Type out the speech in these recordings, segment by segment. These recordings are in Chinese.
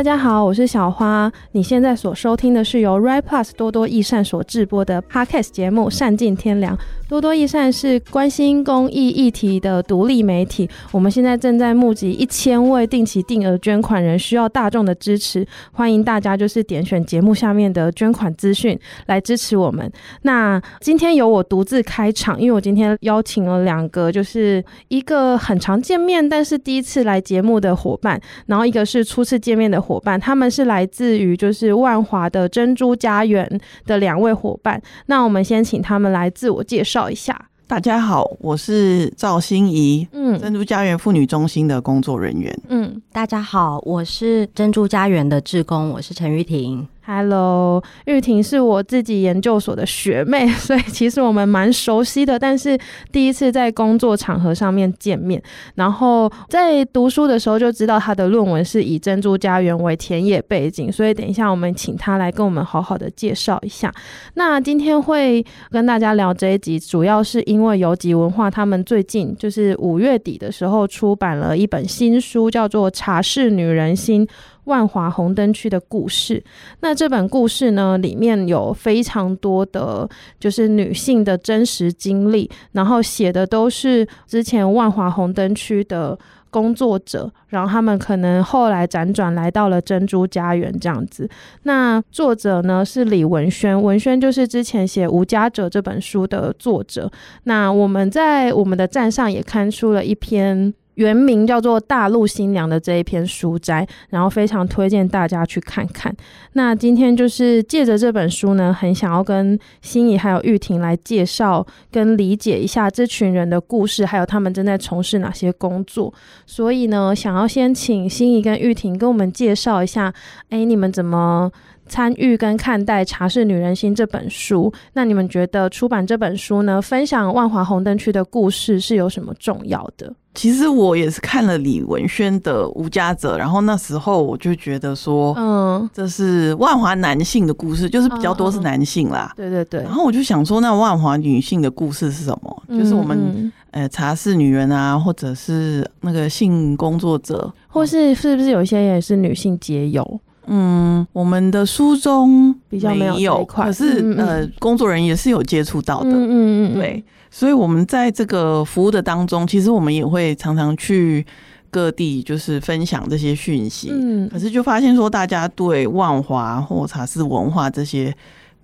大家好，我是小花。你现在所收听的是由 Rai Plus 多多益善所制播的 Podcast 节目《善尽天良》。多多益善是关心公益议题的独立媒体。我们现在正在募集一千位定期定额捐款人，需要大众的支持。欢迎大家就是点选节目下面的捐款资讯来支持我们。那今天由我独自开场，因为我今天邀请了两个，就是一个很常见面，但是第一次来节目的伙伴，然后一个是初次见面的。伙伴，他们是来自于就是万华的珍珠家园的两位伙伴。那我们先请他们来自我介绍一下。大家好，我是赵心怡，嗯，珍珠家园妇女中心的工作人员。嗯，大家好，我是珍珠家园的志工，我是陈玉婷。Hello，玉婷是我自己研究所的学妹，所以其实我们蛮熟悉的。但是第一次在工作场合上面见面，然后在读书的时候就知道她的论文是以珍珠家园为田野背景，所以等一下我们请她来跟我们好好的介绍一下。那今天会跟大家聊这一集，主要是因为游集文化他们最近就是五月底的时候出版了一本新书，叫做《茶室女人心》。万华红灯区的故事，那这本故事呢，里面有非常多的，就是女性的真实经历，然后写的都是之前万华红灯区的工作者，然后他们可能后来辗转来到了珍珠家园这样子。那作者呢是李文轩，文轩就是之前写《无家者》这本书的作者。那我们在我们的站上也刊出了一篇。原名叫做《大陆新娘》的这一篇书斋，然后非常推荐大家去看看。那今天就是借着这本书呢，很想要跟心怡还有玉婷来介绍跟理解一下这群人的故事，还有他们正在从事哪些工作。所以呢，想要先请心怡跟玉婷跟我们介绍一下，哎，你们怎么参与跟看待《茶室女人心》这本书？那你们觉得出版这本书呢，分享万华红灯区的故事是有什么重要的？其实我也是看了李文轩的《无家者》，然后那时候我就觉得说，嗯，这是万华男性的故事，就是比较多是男性啦。对对对。然后我就想说，那万华女性的故事是什么？就是我们呃茶室女人啊，或者是那个性工作者，或是是不是有一些也是女性街友？嗯，我们的书中比较没有，可是呃，工作人员也是有接触到的。嗯嗯嗯，对。所以，我们在这个服务的当中，其实我们也会常常去各地，就是分享这些讯息。嗯，可是就发现说，大家对万华或茶室文化这些。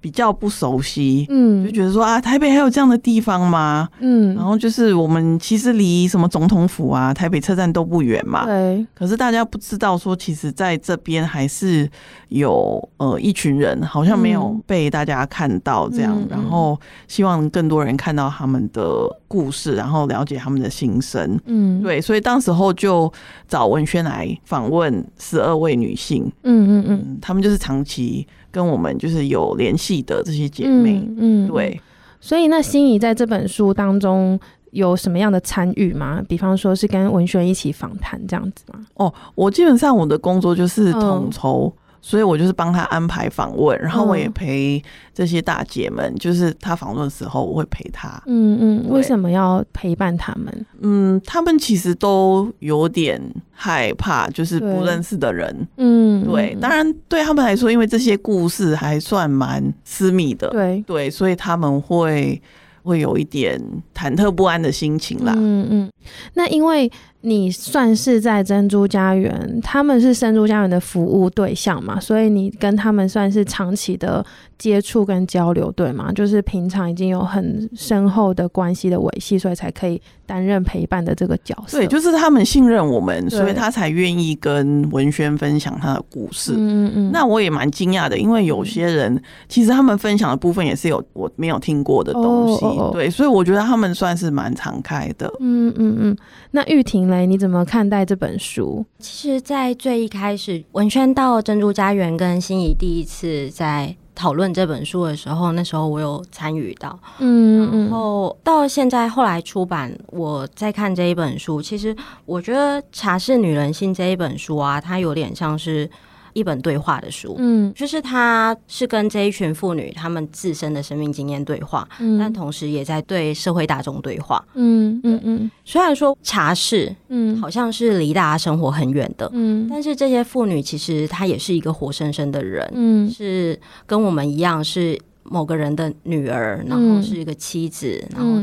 比较不熟悉，嗯，就觉得说啊，台北还有这样的地方吗？嗯，然后就是我们其实离什么总统府啊、台北车站都不远嘛，对。可是大家不知道说，其实在这边还是有呃一群人，好像没有被大家看到这样。嗯、然后希望更多人看到他们的故事，然后了解他们的心声。嗯，对。所以当时候就找文轩来访问十二位女性。嗯嗯嗯，他们就是长期。跟我们就是有联系的这些姐妹，嗯，嗯对，所以那心怡在这本书当中有什么样的参与吗？比方说是跟文轩一起访谈这样子吗？哦，我基本上我的工作就是统筹。嗯所以我就是帮他安排访问，然后我也陪这些大姐们，就是他访问的时候，我会陪他。嗯嗯，为什么要陪伴他们？嗯，他们其实都有点害怕，就是不认识的人。嗯，对。当然对他们来说，因为这些故事还算蛮私密的。对对，所以他们会会有一点忐忑不安的心情啦。嗯嗯，那因为。你算是在珍珠家园，他们是珍珠家园的服务对象嘛，所以你跟他们算是长期的接触跟交流，对吗？就是平常已经有很深厚的关系的维系，所以才可以担任陪伴的这个角色。对，就是他们信任我们，所以他才愿意跟文轩分享他的故事。嗯嗯。那我也蛮惊讶的，因为有些人其实他们分享的部分也是有我没有听过的东西。哦哦哦。对，所以我觉得他们算是蛮敞开的。嗯嗯嗯。那玉婷呢？你怎么看待这本书？其实，在最一开始，文轩到珍珠家园跟心仪第一次在讨论这本书的时候，那时候我有参与到。嗯，然后到现在后来出版，我在看这一本书，其实我觉得《茶室女人心》这一本书啊，它有点像是一本对话的书，嗯，就是他是跟这一群妇女他们自身的生命经验对话，嗯，但同时也在对社会大众对话，嗯嗯嗯。虽然说茶室，嗯，好像是离大家生活很远的，嗯，但是这些妇女其实她也是一个活生生的人，嗯，是跟我们一样是某个人的女儿，然后是一个妻子，然后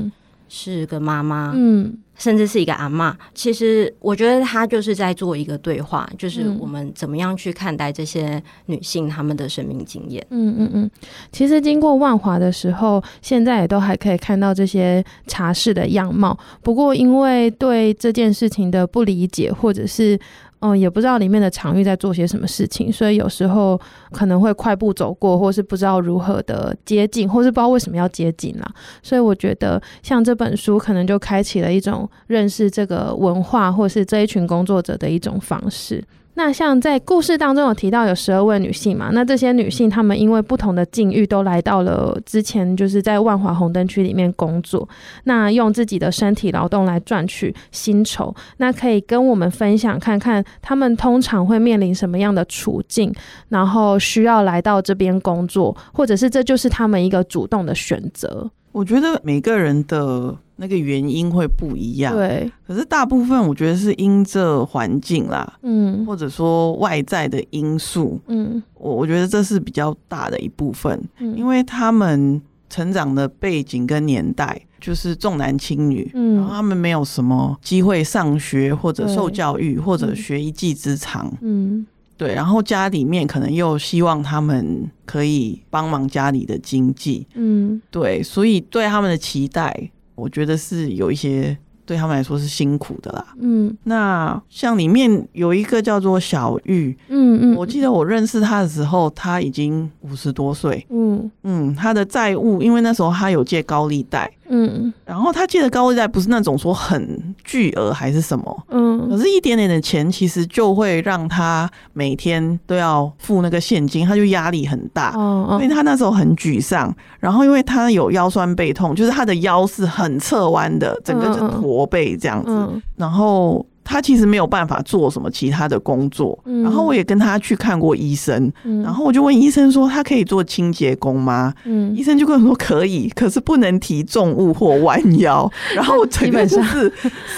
是个妈妈，嗯。甚至是一个阿妈，其实我觉得她就是在做一个对话，就是我们怎么样去看待这些女性她们的生命经验。嗯嗯嗯。其实经过万华的时候，现在也都还可以看到这些茶室的样貌。不过因为对这件事情的不理解，或者是。嗯，也不知道里面的场域在做些什么事情，所以有时候可能会快步走过，或是不知道如何的接近，或是不知道为什么要接近啦。所以我觉得，像这本书可能就开启了一种认识这个文化，或是这一群工作者的一种方式。那像在故事当中有提到有十二位女性嘛，那这些女性她们因为不同的境遇都来到了之前就是在万华红灯区里面工作，那用自己的身体劳动来赚取薪酬，那可以跟我们分享看看她们通常会面临什么样的处境，然后需要来到这边工作，或者是这就是她们一个主动的选择。我觉得每个人的那个原因会不一样，对。可是大部分我觉得是因这环境啦，嗯，或者说外在的因素，嗯，我我觉得这是比较大的一部分，嗯，因为他们成长的背景跟年代就是重男轻女，嗯，然后他们没有什么机会上学或者受教育或者学一技之长，嗯。对，然后家里面可能又希望他们可以帮忙家里的经济，嗯，对，所以对他们的期待，我觉得是有一些对他们来说是辛苦的啦，嗯，那像里面有一个叫做小玉，嗯嗯，我记得我认识他的时候，他已经五十多岁，嗯。嗯，他的债务，因为那时候他有借高利贷。嗯，然后他借的高利贷不是那种说很巨额还是什么，嗯，可是一点点的钱其实就会让他每天都要付那个现金，他就压力很大，哦，所以他那时候很沮丧。然后因为他有腰酸背痛，就是他的腰是很侧弯的，整个是驼背这样子，然后。他其实没有办法做什么其他的工作，嗯、然后我也跟他去看过医生，嗯、然后我就问医生说，他可以做清洁工吗？嗯、医生就跟我说可以，可是不能提重物或弯腰。然后我整个就是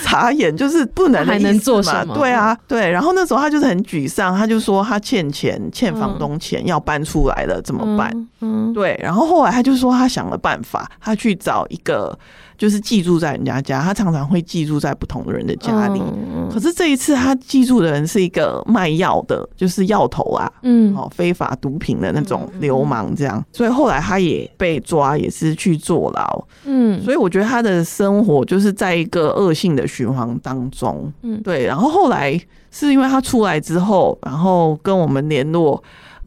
傻眼，就是不能还能做什么？对啊，对。然后那时候他就是很沮丧，他就说他欠钱，欠房东钱，要搬出来了，怎么办？嗯，嗯对。然后后来他就说他想了办法，他去找一个。就是寄住在人家家，他常常会寄住在不同的人的家里。嗯、可是这一次，他寄住的人是一个卖药的，就是药头啊，嗯，哦，非法毒品的那种流氓，这样。所以后来他也被抓，也是去坐牢。嗯，所以我觉得他的生活就是在一个恶性的循环当中。嗯，对。然后后来是因为他出来之后，然后跟我们联络。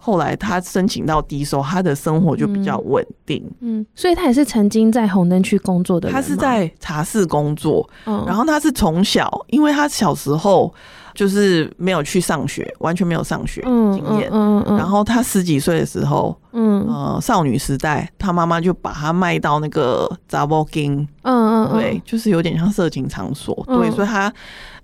后来他申请到低收，他的生活就比较稳定。嗯。嗯，所以他也是曾经在红灯区工作的人。他是在茶室工作，嗯，然后他是从小，因为他小时候就是没有去上学，完全没有上学经验，嗯，嗯，嗯，然后他十几岁的时候，嗯。呃，少女时代，他妈妈就把他卖到那个查某间，嗯嗯，对，就是有点像色情场所，嗯、对，所以他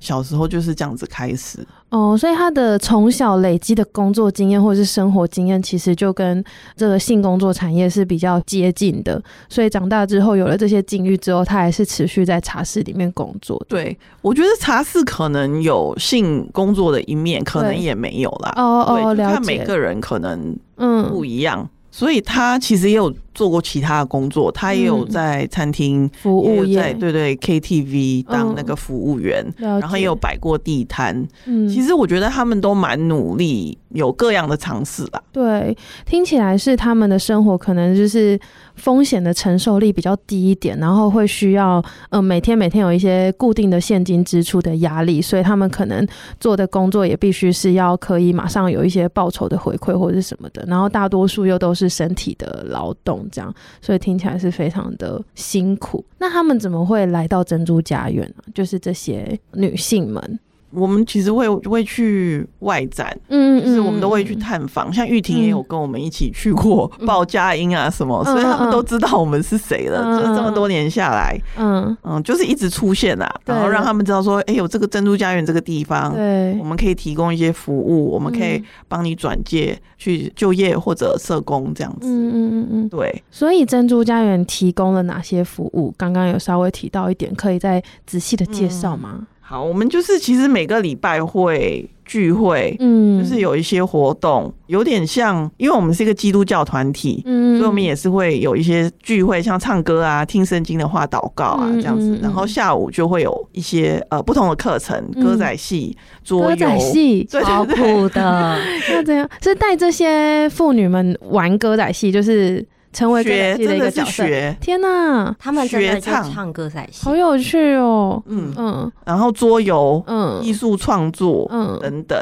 小时候就是这样子开始。哦，所以他的从小累积的工作经验或者是生活经验，其实就跟这个性工作产业是比较接近的。所以长大之后有了这些境遇之后，他还是持续在茶室里面工作。对，我觉得茶室可能有性工作的一面，可能也没有啦。哦哦，了解。看每个人可能嗯不一样，嗯、所以他其实也有。做过其他的工作，他也有在餐厅服务业，对对 KTV 当那个服务员，然后也有摆过地摊。嗯，其实我觉得他们都蛮努力，有各样的尝试吧。对，听起来是他们的生活可能就是风险的承受力比较低一点，然后会需要嗯每天每天有一些固定的现金支出的压力，所以他们可能做的工作也必须是要可以马上有一些报酬的回馈或者是什么的，然后大多数又都是身体的劳动。这样，所以听起来是非常的辛苦。那他们怎么会来到珍珠家园呢？就是这些女性们，我们其实会会去外展，嗯，就是我们都会去探访，像玉婷也有跟我们一起去过报佳音啊什么，所以他们都知道我们是谁了。就这么多年下来，嗯嗯，就是一直出现啊，然后让他们知道说，哎，有这个珍珠家园这个地方，对，我们可以提供一些服务，我们可以帮你转介去就业或者社工这样子。嗯嗯嗯嗯，对。所以珍珠家园提供了哪些服务？刚刚有稍微提到一点，可以再仔细的介绍吗？好，我们就是其实每个礼拜会聚会，嗯，就是有一些活动，有点像，因为我们是一个基督教团体，嗯，所以我们也是会有一些聚会，像唱歌啊、听圣经的话、祷告啊这样子。然后下午就会有一些呃不同的课程，歌仔戏、桌游，歌仔戏超酷的。那这样是带这些妇女们玩歌仔戏，就是。成为学真的是学，天哪！他们学唱唱歌仔戏，好有趣哦。嗯嗯，然后桌游，嗯，艺术创作，嗯等等。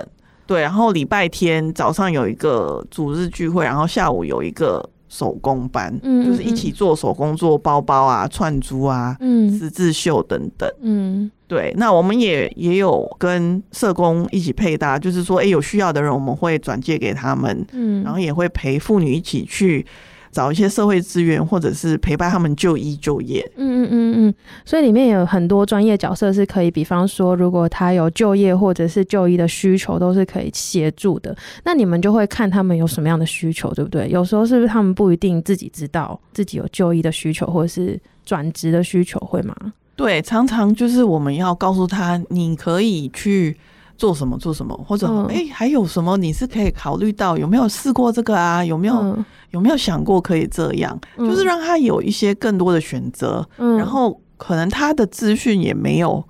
对，然后礼拜天早上有一个主日聚会，然后下午有一个手工班，嗯，就是一起做手工，做包包啊、串珠啊、嗯、十字绣等等。嗯，对。那我们也也有跟社工一起配搭，就是说，哎，有需要的人我们会转借给他们，嗯，然后也会陪妇女一起去。找一些社会资源，或者是陪伴他们就医就业。嗯嗯嗯嗯，所以里面有很多专业角色是可以，比方说，如果他有就业或者是就医的需求，都是可以协助的。那你们就会看他们有什么样的需求，对不对？有时候是不是他们不一定自己知道自己有就医的需求，或者是转职的需求，会吗？对，常常就是我们要告诉他，你可以去。做什么做什么，或者哎、嗯欸，还有什么你是可以考虑到？有没有试过这个啊？有没有、嗯、有没有想过可以这样？嗯、就是让他有一些更多的选择。嗯，然后可能他的资讯也没有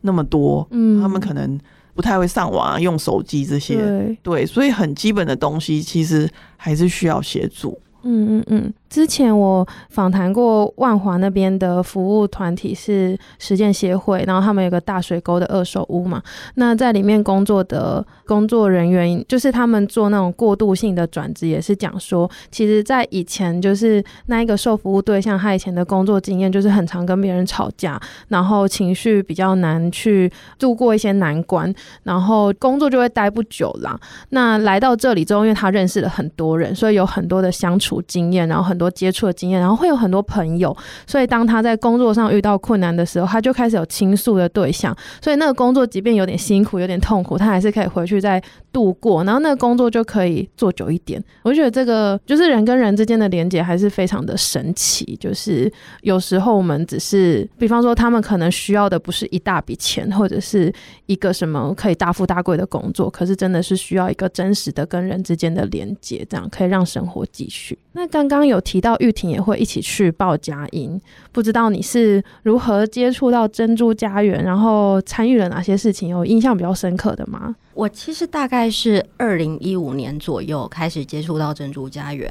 那么多。嗯，他们可能不太会上网、啊，用手机这些。对，对，所以很基本的东西其实还是需要协助。嗯嗯嗯。之前我访谈过万华那边的服务团体是实践协会，然后他们有个大水沟的二手屋嘛。那在里面工作的工作人员，就是他们做那种过渡性的转职，也是讲说，其实，在以前就是那一个受服务对象，他以前的工作经验就是很常跟别人吵架，然后情绪比较难去度过一些难关，然后工作就会待不久啦。那来到这里之后，因为他认识了很多人，所以有很多的相处经验，然后很多接触的经验，然后会有很多朋友，所以当他在工作上遇到困难的时候，他就开始有倾诉的对象。所以那个工作即便有点辛苦、有点痛苦，他还是可以回去再度过，然后那个工作就可以做久一点。我觉得这个就是人跟人之间的连接还是非常的神奇。就是有时候我们只是，比方说他们可能需要的不是一大笔钱，或者是一个什么可以大富大贵的工作，可是真的是需要一个真实的跟人之间的连接，这样可以让生活继续。那刚刚有提到玉婷也会一起去报佳音，不知道你是如何接触到珍珠家园，然后参与了哪些事情，有印象比较深刻的吗？我其实大概是二零一五年左右开始接触到珍珠家园，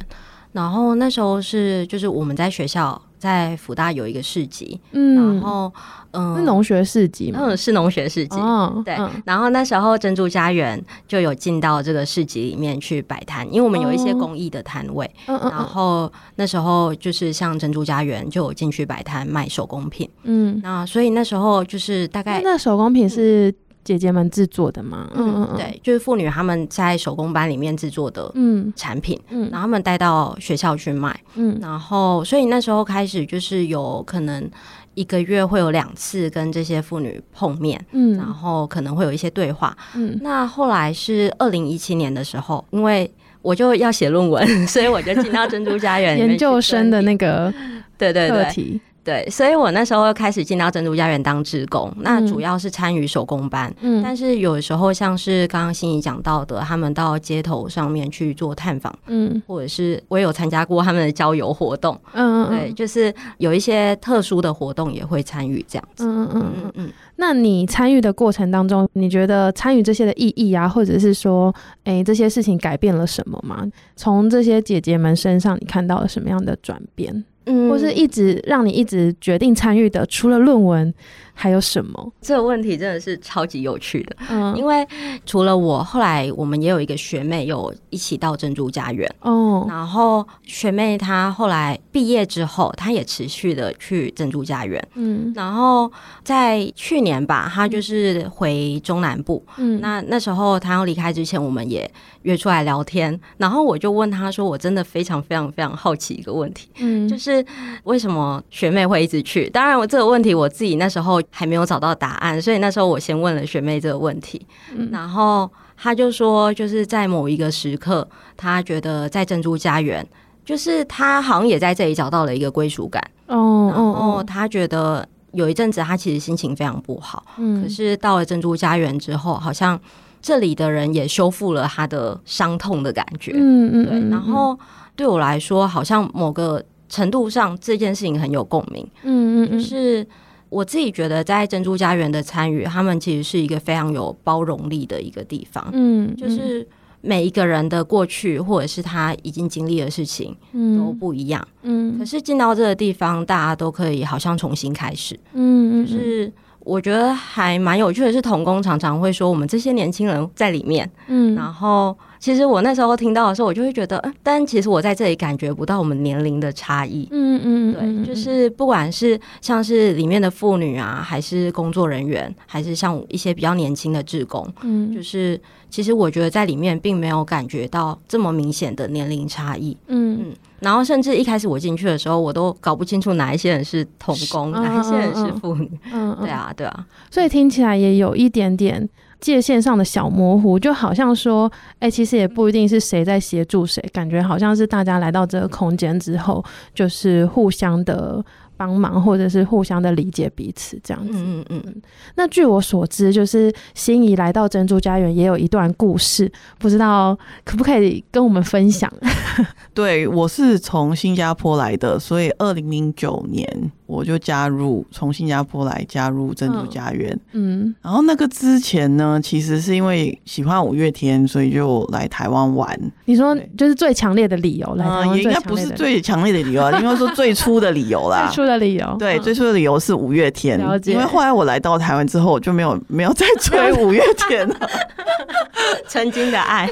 然后那时候是就是我们在学校。在福大有一个市集，嗯，然后嗯，农学市集嘛，嗯，是农学市集，哦、对。嗯、然后那时候珍珠家园就有进到这个市集里面去摆摊，因为我们有一些公益的摊位，嗯、然后那时候就是像珍珠家园就有进去摆摊卖手工品，嗯，那所以那时候就是大概那手工品是。姐姐们制作的嘛？嗯嗯对，就是妇女她们在手工班里面制作的嗯。产品，嗯，然后他们带到学校去卖，嗯，然后所以那时候开始就是有可能一个月会有两次跟这些妇女碰面，嗯，然后可能会有一些对话，嗯，那后来是二零一七年的时候，因为我就要写论文，所以我就进到珍珠家园研究生的那个对对对。对，所以我那时候开始进到珍珠家园当职工，嗯、那主要是参与手工班。嗯，但是有时候像是刚刚心怡讲到的，他们到街头上面去做探访，嗯，或者是我有参加过他们的郊游活动，嗯嗯，对，就是有一些特殊的活动也会参与这样子。嗯嗯嗯嗯。那你参与的过程当中，你觉得参与这些的意义啊，或者是说，哎，这些事情改变了什么吗？从这些姐姐们身上，你看到了什么样的转变？嗯，或是一直让你一直决定参与的，除了论文，还有什么？这个问题真的是超级有趣的。嗯，因为除了我，后来我们也有一个学妹有一起到珍珠家园。哦，然后学妹她后来毕业之后，她也持续的去珍珠家园。嗯，然后在去年吧，她就是回中南部。嗯，那那时候她要离开之前，我们也约出来聊天。然后我就问她说：“我真的非常非常非常好奇一个问题，嗯，就是为什么学妹会一直去？当然，我这个问题我自己那时候还没有找到答案，所以那时候我先问了学妹这个问题。嗯，然后她就说，就是在某一个时刻，她觉得在珍珠家园，就是她好像也在这里找到了一个归属感。哦，然后她觉得有一阵子她其实心情非常不好，嗯，可是到了珍珠家园之后，好像。这里的人也修复了他的伤痛的感觉，嗯嗯，对。然后对我来说，好像某个程度上这件事情很有共鸣，嗯嗯，就是我自己觉得在珍珠家园的参与，他们其实是一个非常有包容力的一个地方，嗯，就是每一个人的过去或者是他已经经历的事情，都不一样，嗯。可是进到这个地方，大家都可以好像重新开始，嗯嗯，就是。我觉得还蛮有趣的是，童工常常会说我们这些年轻人在里面，嗯，然后其实我那时候听到的时候，我就会觉得，但其实我在这里感觉不到我们年龄的差异，嗯嗯，对，就是不管是像是里面的妇女啊，还是工作人员，还是像一些比较年轻的职工，嗯，就是其实我觉得在里面并没有感觉到这么明显的年龄差异，嗯嗯。然后，甚至一开始我进去的时候，我都搞不清楚哪一些人是童工，嗯、哪一些人是妇女。嗯，对啊，对啊。所以听起来也有一点点界限上的小模糊，就好像说，哎、其实也不一定是谁在协助谁，感觉好像是大家来到这个空间之后，就是互相的。帮忙，或者是互相的理解彼此，这样子。嗯嗯嗯。那据我所知，就是心仪来到珍珠家园也有一段故事，不知道可不可以跟我们分享？对，我是从新加坡来的，所以二零零九年。我就加入，从新加坡来加入珍珠家园。嗯，然后那个之前呢，其实是因为喜欢五月天，所以就来台湾玩。你说就是最强烈的理由来台湾？也应该不是最强烈的理由啊，应该说最初的理由啦。最初的理由，对，最初的理由是五月天。了解。因为后来我来到台湾之后，我就没有没有再追五月天了。曾经的爱。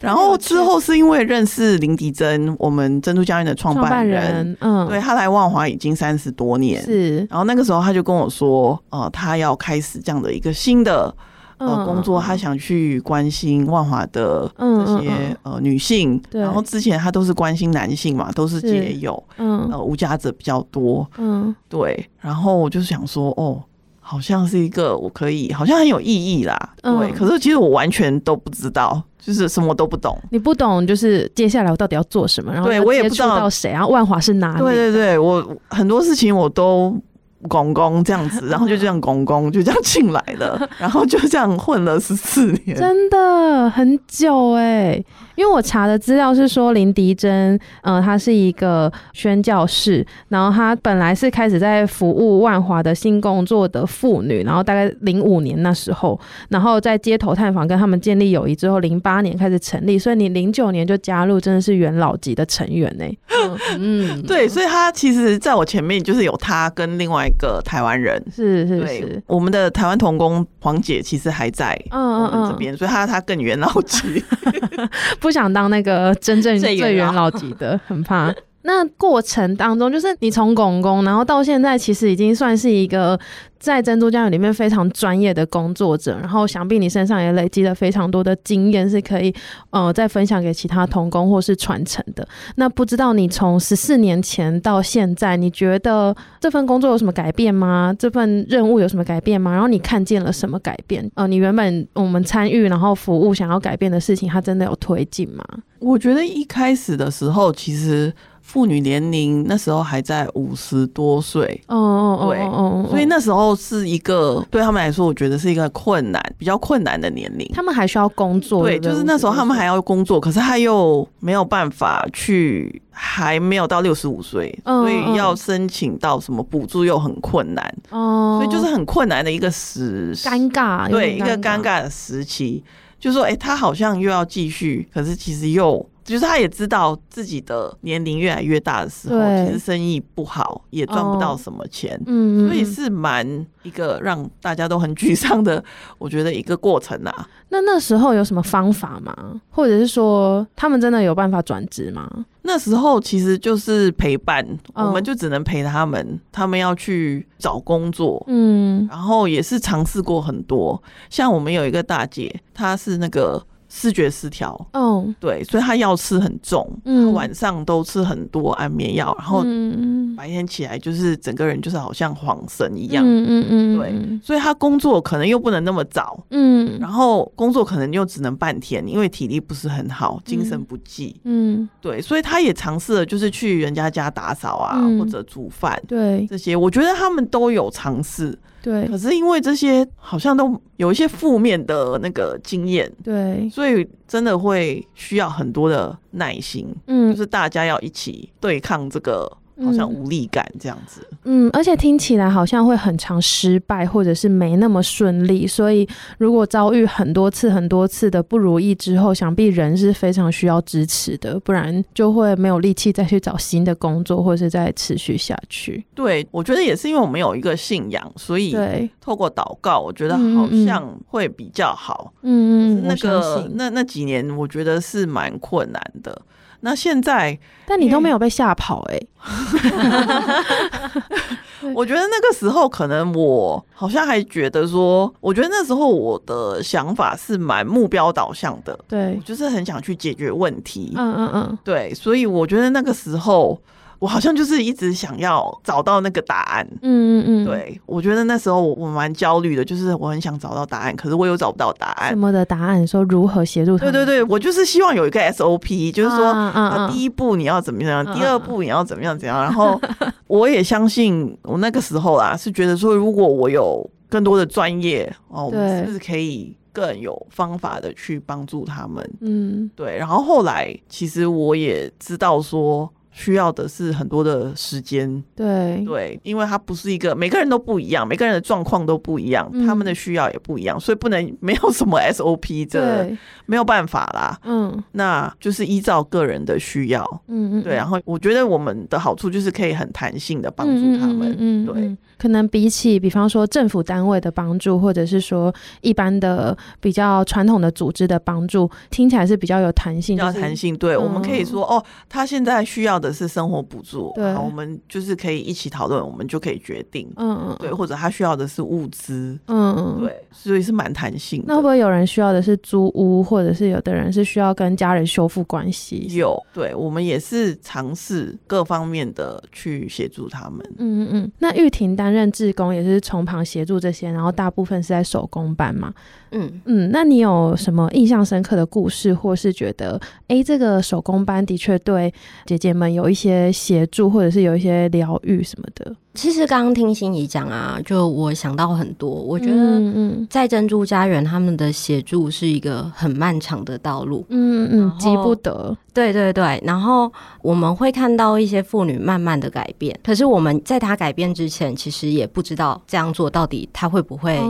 然后之后是因为认识林迪珍，我们珍珠家园的创办人。嗯，对，他来万华已经三十多年是，然后那个时候他就跟我说，呃，他要开始这样的一个新的呃工作，他想去关心万华的这些呃女性，然后之前他都是关心男性嘛，都是街友，嗯，呃，无家者比较多，嗯，对，然后我就想说，哦，好像是一个我可以，好像很有意义啦，对，可是其实我完全都不知道。就是什么都不懂，你不懂，就是接下来我到底要做什么？然后对我也不知道谁啊，万华是哪里？对对对，我很多事情我都公公这样子，然后就这样公公就这样进来了，然后就这样混了十四年，真的很久哎、欸。因为我查的资料是说林迪珍，呃，她是一个宣教士，然后她本来是开始在服务万华的新工作的妇女，然后大概零五年那时候，然后在街头探访跟他们建立友谊之后，零八年开始成立，所以你零九年就加入，真的是元老级的成员呢。嗯，对，所以他其实在我前面就是有他跟另外一个台湾人，是是是，我们的台湾童工黄姐其实还在嗯嗯这边，所以她她更元老级。不想当那个真正最元老级的，很怕。那过程当中，就是你从公公，然后到现在，其实已经算是一个在珍珠家园里面非常专业的工作者。然后，想必你身上也累积了非常多的经验，是可以呃再分享给其他同工或是传承的。那不知道你从十四年前到现在，你觉得这份工作有什么改变吗？这份任务有什么改变吗？然后你看见了什么改变？呃，你原本我们参与然后服务想要改变的事情，它真的有推进吗？我觉得一开始的时候，其实。妇女年龄那时候还在五十多岁，哦哦对，哦，所以那时候是一个对他们来说，我觉得是一个困难，比较困难的年龄。他们还需要工作，对，就是那时候他们还要工作，可是他又没有办法去，还没有到六十五岁，所以要申请到什么补助又很困难，哦，所以就是很困难的一个时尴尬，对，一个尴尬。的时期，就是说，哎，他好像又要继续，可是其实又。就是他也知道自己的年龄越来越大的时候，对其实生意不好，也赚不到什么钱，嗯、哦，所以是蛮一个让大家都很沮丧的，我觉得一个过程啊。那那时候有什么方法吗？或者是说他们真的有办法转职吗？那时候其实就是陪伴，哦、我们就只能陪他们，他们要去找工作，嗯，然后也是尝试过很多，像我们有一个大姐，她是那个。思觉失调，哦，对，所以他药吃很重，嗯，晚上都吃很多安眠药，然后白天起来就是整个人就是好像恍神一样，嗯嗯嗯，对，所以他工作可能又不能那么早，嗯，然后工作可能又只能半天，因为体力不是很好，精神不济，嗯，对，所以他也尝试了，就是去人家家打扫啊，或者煮饭，对，这些我觉得他们都有尝试。对，可是因为这些好像都有一些负面的那个经验，对，所以真的会需要很多的耐心，嗯，就是大家要一起对抗这个。好像无力感这样子，嗯，而且听起来好像会很常失败，或者是没那么顺利。所以如果遭遇很多次、很多次的不如意之后，想必人是非常需要支持的，不然就会没有力气再去找新的工作，或者是再持续下去。对，我觉得也是因为我们有一个信仰，所以透过祷告，我觉得好像会比较好。嗯嗯，那个那那几年，我觉得是蛮困难的。那现在，但你都没有被吓跑哎、欸。我觉得那个时候可能我好像还觉得说，我觉得那时候我的想法是蛮目标导向的，对，我就是很想去解决问题。嗯嗯嗯，对，所以我觉得那个时候。我好像就是一直想要找到那个答案，嗯嗯嗯，对，我觉得那时候我我蛮焦虑的，就是我很想找到答案，可是我又找不到答案。什么的答案？说如何协助他？对对对，我就是希望有一个 SOP，就是说啊，啊，第一步你要怎么样，啊，第二步你要怎么样怎样。然后 我也相信，我那个时候啊是觉得说，如果我有更多的专业哦，我们是不是可以更有方法的去帮助他们？嗯，对。然后后来其实我也知道说。需要的是很多的时间，对对，因为他不是一个每个人都不一样，每个人的状况都不一样，嗯，他们的需要也不一样，所以不能没有什么 SOP 这，没有办法啦。嗯，那就是依照个人的需要，嗯嗯，对。然后我觉得我们的好处就是可以很弹性的帮助他们，嗯，对。可能比起比方说政府单位的帮助，或者是说一般的比较传统的组织的帮助，听起来是比较有弹性，比较弹性。对，我们可以说哦，他现在需要的是生活补助，对，我们就是可以一起讨论，我们就可以决定，嗯嗯，对，或者他需要的是物资，嗯嗯，对，所以是蛮弹性的。那会不会有人需要的是租屋，或者是有的人是需要跟家人修复关系？有，对，我们也是尝试各方面的去协助他们。嗯嗯嗯。那玉婷担任志工也是从旁协助这些，然后大部分是在手工班嘛？嗯嗯。那你有什么印象深刻的故事，或是觉得哎、欸，这个手工班的确对姐姐们有一些协助，或者是有一些疗愈什么的。其实刚刚听心怡讲啊，就我想到很多。我觉得在珍珠家园，他们的协助是一个很漫长的道路。嗯嗯，急不得。对对对，然后我们会看到一些妇女慢慢的改变，可是我们在她改变之前，其实也不知道这样做到底她会不会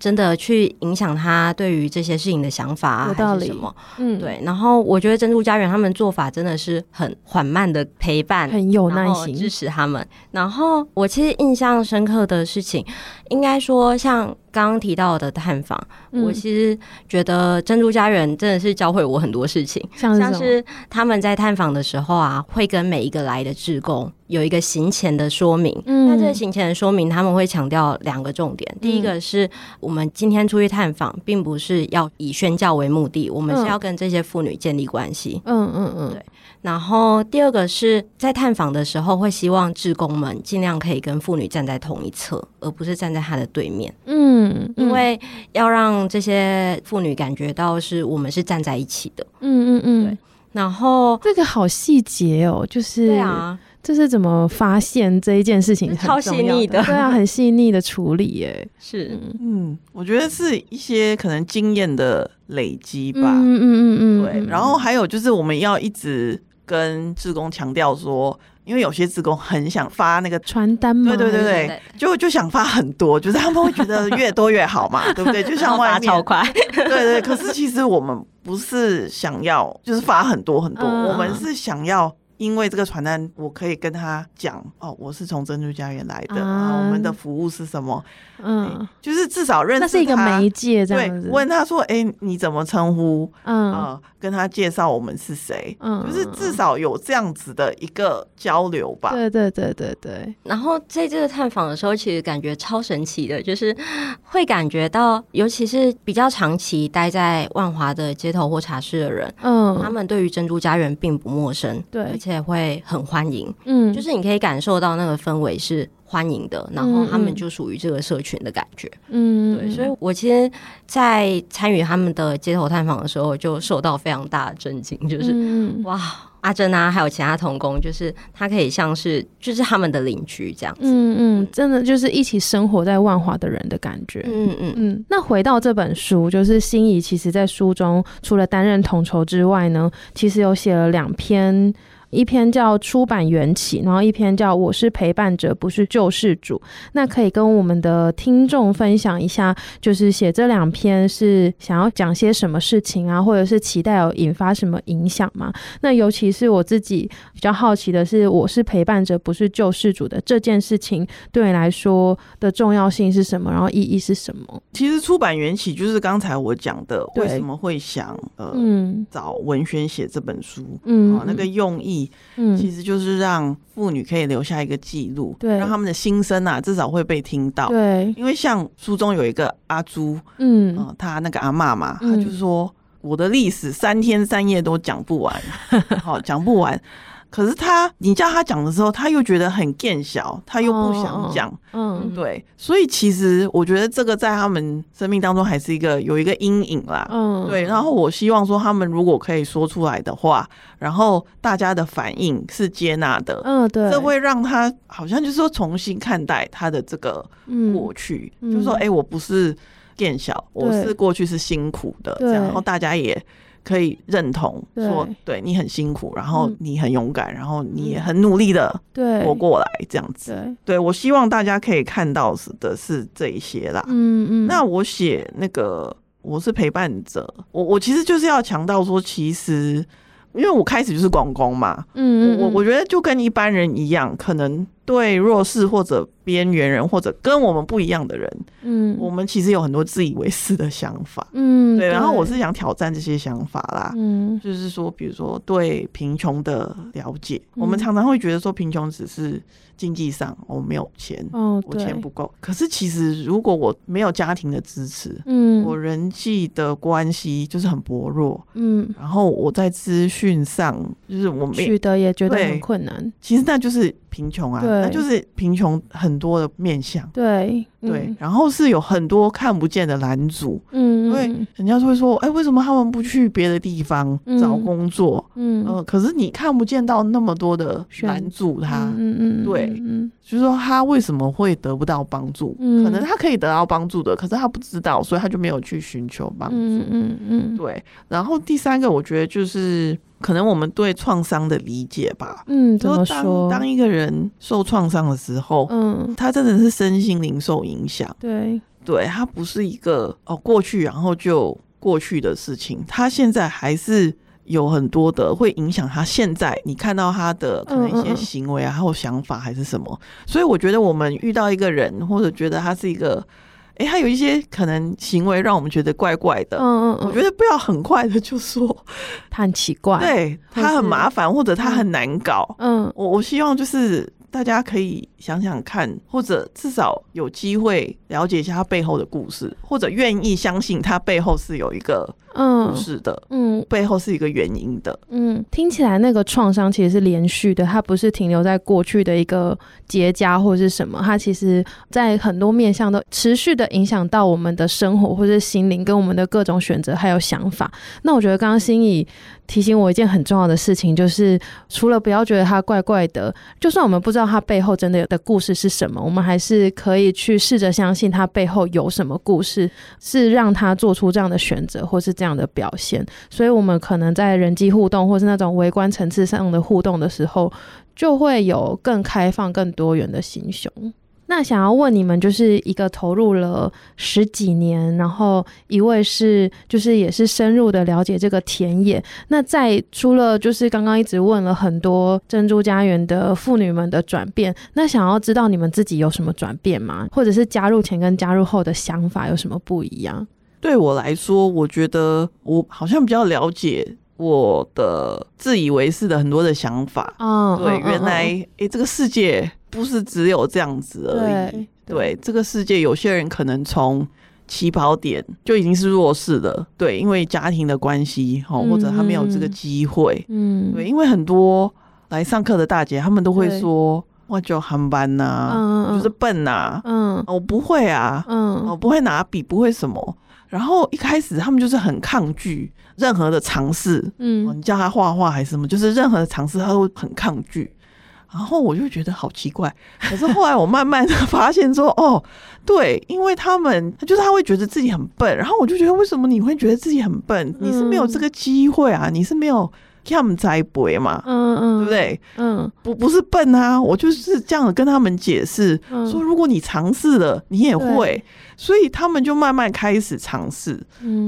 真的去影响她对于这些事情的想法啊，还是什么？嗯，对。然后我觉得珍珠家园他们做法真的是很缓慢的陪伴，很有耐心支持他们。然后我。其实印象深刻的事情，应该说像刚刚提到的探访，嗯，我其实觉得珍珠家园真的是教会我很多事情。像是，像是他们在探访的时候啊，会跟每一个来的志工有一个行前的说明。嗯，那这个行前的说明，他们会强调两个重点，嗯。第一个是我们今天出去探访，并不是要以宣教为目的，我们是要跟这些妇女建立关系。嗯嗯嗯，对。然后第二个是在探访的时候，会希望志工们尽量可以跟妇女站在同一侧，而不是站在她的对面。嗯，因为要让这些妇女感觉到是我们是站在一起的。嗯嗯嗯。对。然后这个好细节哦，就是对啊，这是怎么发现这一件事情？超细腻的，对啊，很细腻的处理耶。是，嗯，我觉得是一些可能经验的累积吧。嗯嗯嗯嗯。对，然后还有就是我们要一直。跟志工强调说，因为有些志工很想发那个传单嘛，对对对对，就就想发很多，就是他们会觉得越多越好嘛，对不对？就像外面超快，对对。可是其实我们不是想要就是发很多很多，嗯、我们是想要。因为这个传单，我可以跟他讲哦，我是从珍珠家园来的啊，我们的服务是什么？嗯，就是至少认识他，那是一个媒介这样子。对，问他说：“哎，你怎么称呼？”嗯，呃，跟他介绍我们是谁。嗯，就是至少有这样子的一个交流吧。对对对对对。然后在这个探访的时候，其实感觉超神奇的，就是会感觉到，尤其是比较长期待在万华的街头或茶室的人，嗯，他们对于珍珠家园并不陌生。对。也会很欢迎，嗯，就是你可以感受到那个氛围是欢迎的，然后他们就属于这个社群的感觉，嗯，对，所以我其实，在参与他们的街头探访的时候，就受到非常大的震惊，就是、嗯、哇，阿珍啊，还有其他同工，就是他可以像是就是他们的邻居这样子，嗯嗯，真的就是一起生活在万华的人的感觉，嗯嗯。嗯。那回到这本书，就是心仪，其实在书中除了担任统筹之外呢，其实有写了两篇。一篇叫《出版缘起》，然后一篇叫《我是陪伴者，不是救世主》。那可以跟我们的听众分享一下，就是写这两篇是想要讲些什么事情啊，或者是期待有引发什么影响吗？那尤其是我自己比较好奇的是，《我是陪伴者，不是救世主》的这件事情对你来说的重要性是什么？然后意义是什么？其实《出版缘起》就是刚才我讲的，为什么会想呃，嗯，找文轩写这本书，嗯，那个用意。嗯，其实就是让妇女可以留下一个记录，对，让他们的心声啊，至少会被听到。对，因为像书中有一个阿朱，嗯，呃、他那个阿妈嘛，他就说、嗯、我的历史三天三夜都讲不完，好讲不完。可是他，你叫他讲的时候，他又觉得很见小，他又不想讲。嗯、oh, uh,，对，所以其实我觉得这个在他们生命当中还是一个有一个阴影啦。嗯、uh,，对。然后我希望说，他们如果可以说出来的话，然后大家的反应是接纳的，嗯、uh,，对，这会让他好像就是说重新看待他的这个过去，嗯、就是说，哎、欸，我不是见小，我是过去是辛苦的，然后大家也。可以认同说，对你很辛苦，然后你很勇敢，然后你也很努力的活过来，这样子。对，对我希望大家可以看到的是这一些啦。嗯嗯。那我写那个我是陪伴者，我我其实就是要强调说，其实因为我开始就是广工嘛，嗯，我我觉得就跟一般人一样，可能。对弱势或者边缘人或者跟我们不一样的人，嗯，我们其实有很多自以为是的想法，嗯，对。然后我是想挑战这些想法啦，嗯，就是说，比如说对贫穷的了解，嗯，我们常常会觉得说贫穷只是经济上我没有钱，哦，我钱不够。可是其实如果我没有家庭的支持，嗯，我人际的关系就是很薄弱，嗯，然后我在资讯上就是我取得也觉得很困难，其实那就是贫穷啊，对。那就是贫穷很多的面相，对、嗯、对，然后是有很多看不见的拦阻，嗯，因为人家会说，哎、欸，为什么他们不去别的地方找工作？嗯，呃，可是你看不见到那么多的拦阻他，嗯嗯，对，嗯，就是说他为什么会得不到帮助？嗯，可能他可以得到帮助的，可是他不知道，所以他就没有去寻求帮助，嗯嗯嗯，对。然后第三个，我觉得就是。可能我们对创伤的理解吧，嗯，怎么说？当当一个人受创伤的时候，嗯，他真的是身心灵受影响，对，对，他不是一个哦过去然后就过去的事情，他现在还是有很多的会影响他现在。你看到他的可能一些行为啊，还有想法还是什么，所以我觉得我们遇到一个人，或者觉得他是一个。哎、欸，他有一些可能行为让我们觉得怪怪的。嗯嗯，我觉得不要很快的就说他很奇怪，对，他很麻烦，或者他很难搞。嗯，我我希望就是大家可以想想看，或者至少有机会了解一下他背后的故事，或者愿意相信他背后是有一个。嗯，是的，嗯，背后是一个原因的，嗯，听起来那个创伤其实是连续的，它不是停留在过去的一个结痂或者是什么，它其实在很多面向都持续的影响到我们的生活或者心灵跟我们的各种选择还有想法。那我觉得刚刚心怡提醒我一件很重要的事情，就是除了不要觉得他怪怪的，就算我们不知道他背后真的的故事是什么，我们还是可以去试着相信他背后有什么故事，是让他做出这样的选择，或是这样的表现。所以，我们可能在人际互动，或是那种微观层次上的互动的时候，就会有更开放、更多元的心胸。那想要问你们，就是一个投入了十几年，然后一位是就是也是深入的了解这个田野。那在除了就是刚刚一直问了很多珍珠家园的妇女们的转变，那想要知道你们自己有什么转变吗？或者是加入前跟加入后的想法有什么不一样？对我来说，我觉得我好像比较了解我的自以为是的很多的想法。嗯，对，原来诶、欸，这个世界。不是只有这样子而已。对，对，这个世界有些人可能从起跑点就已经是弱势的。对，因为家庭的关系，哈，或者他没有这个机会。嗯，对，因为很多来上课的大姐，他们都会说：“我就航班呐，就是笨呐，嗯，我不会啊，嗯，我不会拿笔，不会什么。”然后一开始他们就是很抗拒任何的尝试。嗯，你叫他画画还是什么，就是任何的尝试，他都很抗拒。然后我就觉得好奇怪，可是后来我慢慢的发现说，哦，对，因为他们就是他会觉得自己很笨，然后我就觉得为什么你会觉得自己很笨？你是没有这个机会啊，你是没有他们栽培嘛，嗯嗯，对不对？嗯，不不是笨啊，我就是这样跟他们解释说，如果你尝试了，你也会，所以他们就慢慢开始尝试，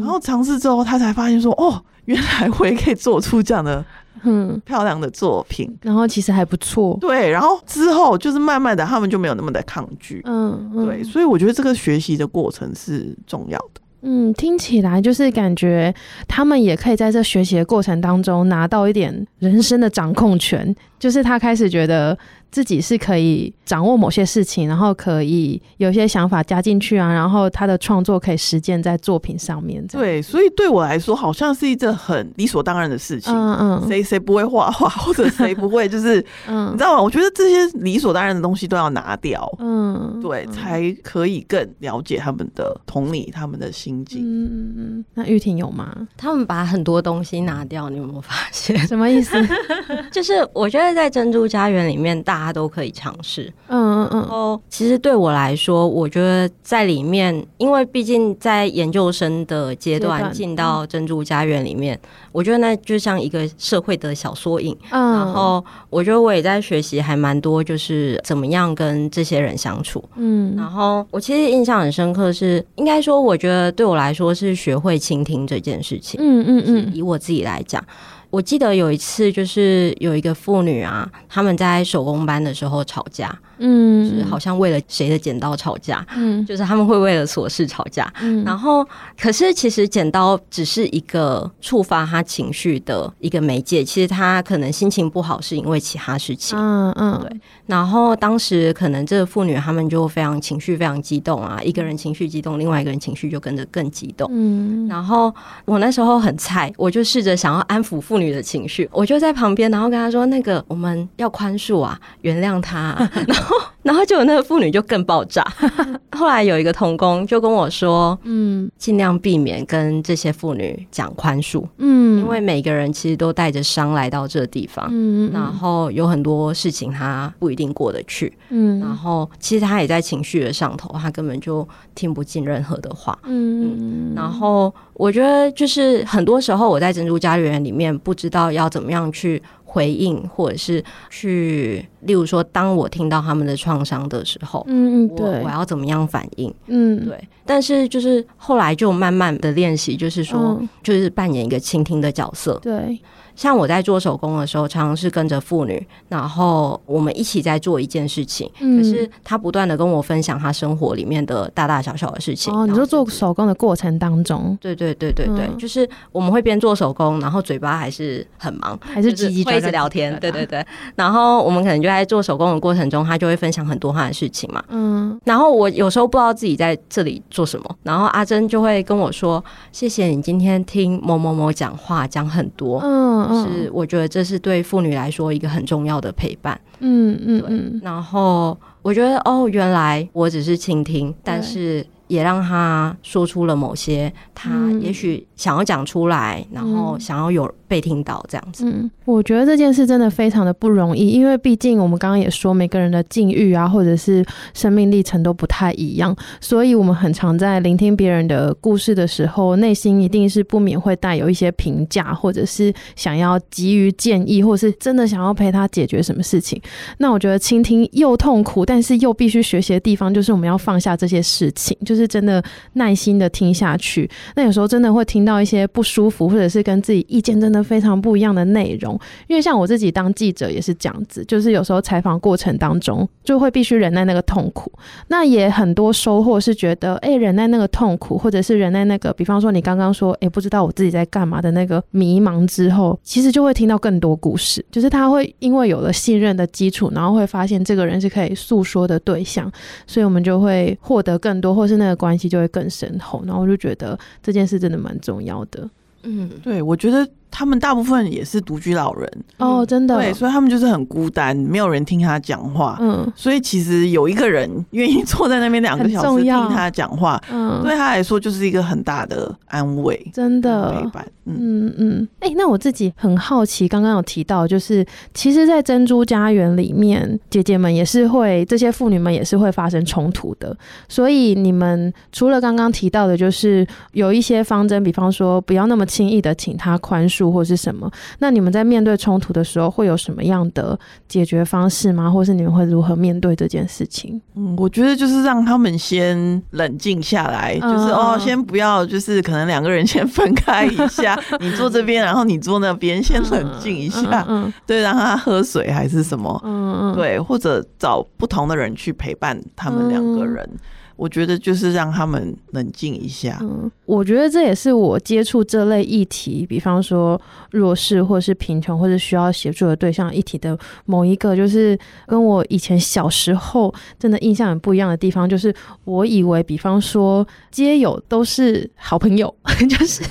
然后尝试之后，他才发现说，哦，原来我也可以做出这样的。嗯，漂亮的作品，然后其实还不错。对，然后之后就是慢慢的，他们就没有那么的抗拒。嗯，嗯对，所以我觉得这个学习的过程是重要的。嗯，听起来就是感觉他们也可以在这学习的过程当中拿到一点人生的掌控权，就是他开始觉得。自己是可以掌握某些事情，然后可以有些想法加进去啊，然后他的创作可以实践在作品上面。对，所以对我来说，好像是一件很理所当然的事情。嗯嗯，谁谁不会画画，或者谁不会，就是 嗯，你知道吗？我觉得这些理所当然的东西都要拿掉。嗯，对，才可以更了解他们的同理，他们的心境。嗯嗯嗯。那玉婷有吗？他们把很多东西拿掉，你有没有发现？什么意思？就是我觉得在珍珠家园里面大。大家都可以尝试，嗯嗯嗯。然后，其实对我来说，我觉得在里面，因为毕竟在研究生的阶段进到珍珠家园里面，我觉得那就像一个社会的小缩影。嗯，然后我觉得我也在学习，还蛮多，就是怎么样跟这些人相处。嗯，然后我其实印象很深刻，是应该说，我觉得对我来说是学会倾听这件事情。嗯嗯嗯，以我自己来讲。我记得有一次，就是有一个妇女啊，他们在手工班的时候吵架。嗯，就是好像为了谁的剪刀吵架，嗯，就是他们会为了琐事吵架，嗯，然后可是其实剪刀只是一个触发他情绪的一个媒介，其实他可能心情不好是因为其他事情，嗯嗯，对。然后当时可能这个妇女他们就非常情绪非常激动啊，一个人情绪激动，另外一个人情绪就跟着更激动，嗯。然后我那时候很菜，我就试着想要安抚妇女的情绪，我就在旁边，然后跟她说：“那个我们要宽恕啊，原谅她啊。”然后。然后就有那个妇女就更爆炸。后来有一个童工就跟我说：“嗯，尽量避免跟这些妇女讲宽恕，嗯，因为每个人其实都带着伤来到这个地方，嗯，然后有很多事情他不一定过得去，嗯，然后其实他也在情绪的上头，他根本就听不进任何的话，嗯，嗯，然后我觉得就是很多时候我在珍珠家园里面不知道要怎么样去。”回应，或者是去，例如说，当我听到他们的创伤的时候，嗯嗯，对，我我要怎么样反应？嗯，对。但是就是后来就慢慢的练习，就是说，嗯、就是扮演一个倾听的角色，对。像我在做手工的时候，常常是跟着妇女，然后我们一起在做一件事情。嗯、可是她不断的跟我分享她生活里面的大大小小的事情。哦，你说做手工的过程当中，对对对对对，嗯、就是我们会边做手工，然后嘴巴还是很忙，还是叽叽会一直聊天。对对对，然后我们可能就在做手工的过程中，她就会分享很多她的事情嘛。嗯，然后我有时候不知道自己在这里做什么，然后阿珍就会跟我说：“谢谢你今天听某某某讲话，讲很多。”嗯。是，我觉得这是对妇女来说一个很重要的陪伴。嗯嗯，对。然后我觉得，哦，原来我只是倾听，但是也让他说出了某些他也许想要讲出来，然后想要有被听到这样子。嗯，我觉得这件事真的非常的不容易，因为毕竟我们刚刚也说，每个人的境遇啊，或者是生命历程都不太一样，所以我们很常在聆听别人的故事的时候，内心一定是不免会带有一些评价，或者是想要急于建议，或者是真的想要陪他解决什么事情。那我觉得倾听又痛苦，但是又必须学习的地方，就是我们要放下这些事情，就是真的耐心的听下去。那有时候真的会听到到一些不舒服，或者是跟自己意见真的非常不一样的内容。因为像我自己当记者也是这样子，就是有时候采访过程当中就会必须忍耐那个痛苦。那也很多收获是觉得，哎、忍耐那个痛苦，或者是忍耐那个，比方说你刚刚说，哎、不知道我自己在干嘛的那个迷茫之后，其实就会听到更多故事。就是他会因为有了信任的基础，然后会发现这个人是可以诉说的对象，所以我们就会获得更多，或是那个关系就会更深厚。然后我就觉得这件事真的蛮重的。嗯，对，我觉得。他们大部分也是独居老人哦，真的，对，所以他们就是很孤单，没有人听他讲话。嗯，所以其实有一个人愿意坐在那边两个小时听他讲话，嗯，对他来说就是一个很大的安慰，真的陪伴。嗯嗯，哎、欸，那我自己很好奇，刚刚有提到，就是其实，在珍珠家园里面，姐姐们也是会，这些妇女们也是会发生冲突的。所以你们除了刚刚提到的，就是有一些方针，比方说不要那么轻易的请他宽恕。或是什么？那你们在面对冲突的时候，会有什么样的解决方式吗？或是你们会如何面对这件事情？嗯，我觉得就是让他们先冷静下来，嗯、就是哦，先不要，就是可能两个人先 分开一下，你坐这边，然后你坐那边，先冷静一下，嗯，嗯对，让他喝水还是什么，嗯嗯，对，或者找不同的人去陪伴他们两个人。嗯我觉得就是让他们冷静一下。嗯，我觉得这也是我接触这类议题，比方说弱势或是贫穷或者需要协助的对象议题的某一个，就是跟我以前小时候真的印象很不一样的地方，就是我以为，比方说街友都是好朋友，就是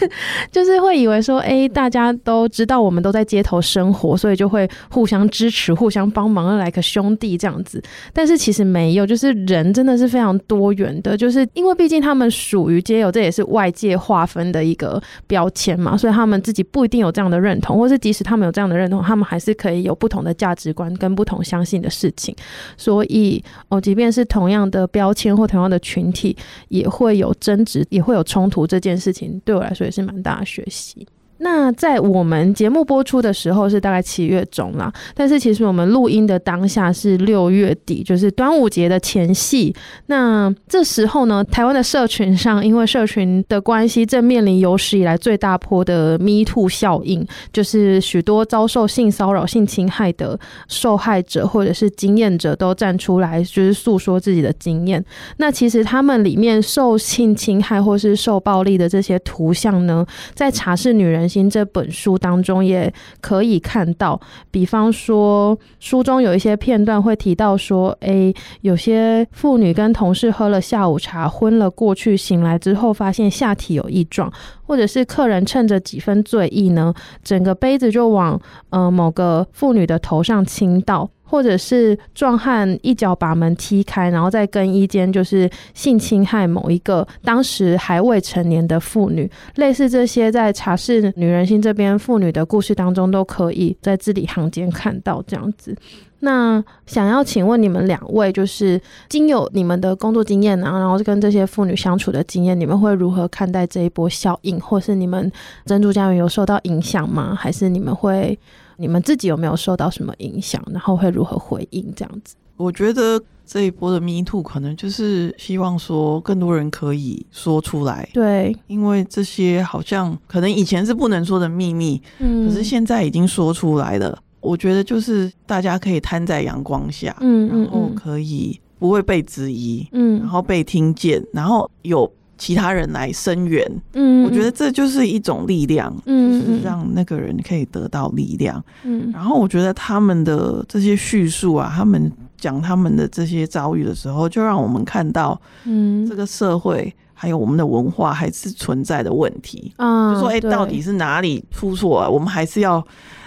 就是会以为说，哎，大家都知道我们都在街头生活，所以就会互相支持、互相帮忙，like 个兄弟这样子。但是其实没有，就是人真的是非常多。远的，就是因为毕竟他们属于街友，这也是外界划分的一个标签嘛，所以他们自己不一定有这样的认同，或是即使他们有这样的认同，他们还是可以有不同的价值观跟不同相信的事情。所以哦，即便是同样的标签或同样的群体，也会有争执，也会有冲突。这件事情对我来说也是蛮大的学习。那在我们节目播出的时候是大概七月中啦，但是其实我们录音的当下是六月底，就是端午节的前夕。那这时候呢，台湾的社群上，因为社群的关系，正面临有史以来最大波的 Me Too 效应，就是许多遭受性骚扰、性侵害的受害者或者是经验者都站出来，就是诉说自己的经验。那其实他们里面受性侵害或是受暴力的这些图像呢，在茶室女人心这本书当中也可以看到，比方说书中有一些片段会提到说，诶，有些妇女跟同事喝了下午茶，昏了过去，醒来之后发现下体有异状，或者是客人趁着几分醉意呢，整个杯子就往呃某个妇女的头上倾倒。或者是壮汉一脚把门踢开，然后在更衣间就是性侵害某一个当时还未成年的妇女，类似这些在茶室女人心这边妇女的故事当中，都可以在字里行间看到这样子。那想要请问你们两位，就是经有你们的工作经验啊，然后跟这些妇女相处的经验，你们会如何看待这一波效应，或是你们珍珠家园有受到影响吗？还是你们会？你们自己有没有受到什么影响？然后会如何回应？这样子，我觉得这一波的 Me Too 可能就是希望说更多人可以说出来。对，因为这些好像可能以前是不能说的秘密，嗯，可是现在已经说出来了。我觉得就是大家可以摊在阳光下，嗯，然后可以不会被质疑，嗯，然后被听见，然后有。其他人来声援，嗯，我觉得这就是一种力量，嗯，就是让那个人可以得到力量，嗯，然后我觉得他们的这些叙述啊，他们讲他们的这些遭遇的时候，就让我们看到，嗯，这个社会还有我们的文化还是存在的问题，啊，就说哎，到底是哪里出错啊？我们还是要。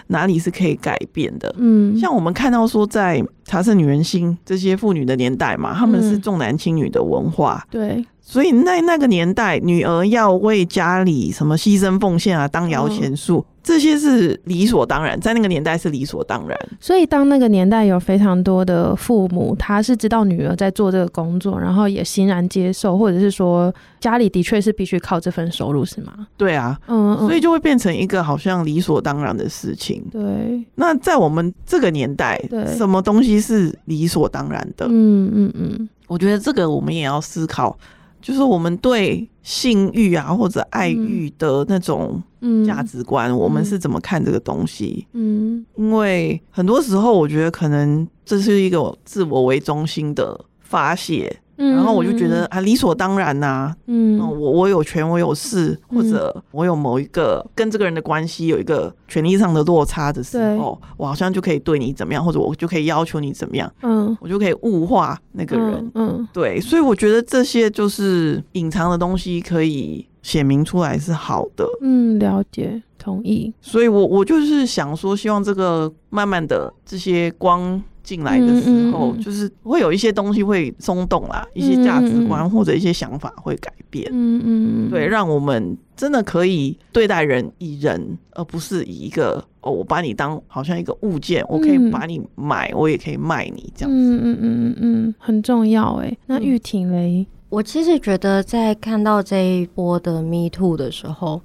哪里是可以改变的？嗯，像我们看到说，在茶色女人心这些妇女的年代嘛，他们是重男轻女的文化，对，所以在那个年代，女儿要为家里什么牺牲奉献啊，当摇钱树。嗯这些是理所当然，在那个年代是理所当然。所以，当那个年代有非常多的父母，他是知道女儿在做这个工作，然后也欣然接受，或者是说家里的确是必须靠这份收入，是吗？对啊，嗯，所以就会变成一个好像理所当然的事情。对。那在我们这个年代，对，什么东西是理所当然的？嗯嗯嗯，我觉得这个我们也要思考。就是我们对性欲啊，或者爱欲的那种价值观，嗯，我们是怎么看这个东西？嗯，因为很多时候，我觉得可能这是一个自我为中心的发泄。然后我就觉得啊，理所当然呐、啊，嗯，我我有权，我有势，或者我有某一个跟这个人的关系有一个权利上的落差的时候，我好像就可以对你怎么样，或者我就可以要求你怎么样，嗯，我就可以物化那个人，嗯，对，所以我觉得这些就是隐藏的东西，可以显明出来是好的，嗯，了解，同意。所以我我就是想说，希望这个慢慢的这些光。进来的时候，就是会有一些东西会松动啦，一些价值观或者一些想法会改变。嗯嗯，对，让我们真的可以对待人以人，而不是以一个哦，我把你当好像一个物件，我可以把你买，我也可以卖你这样子。嗯嗯嗯嗯，很重要哎。那玉婷嘞，我其实觉得在看到这一波的 Me Too 的时候。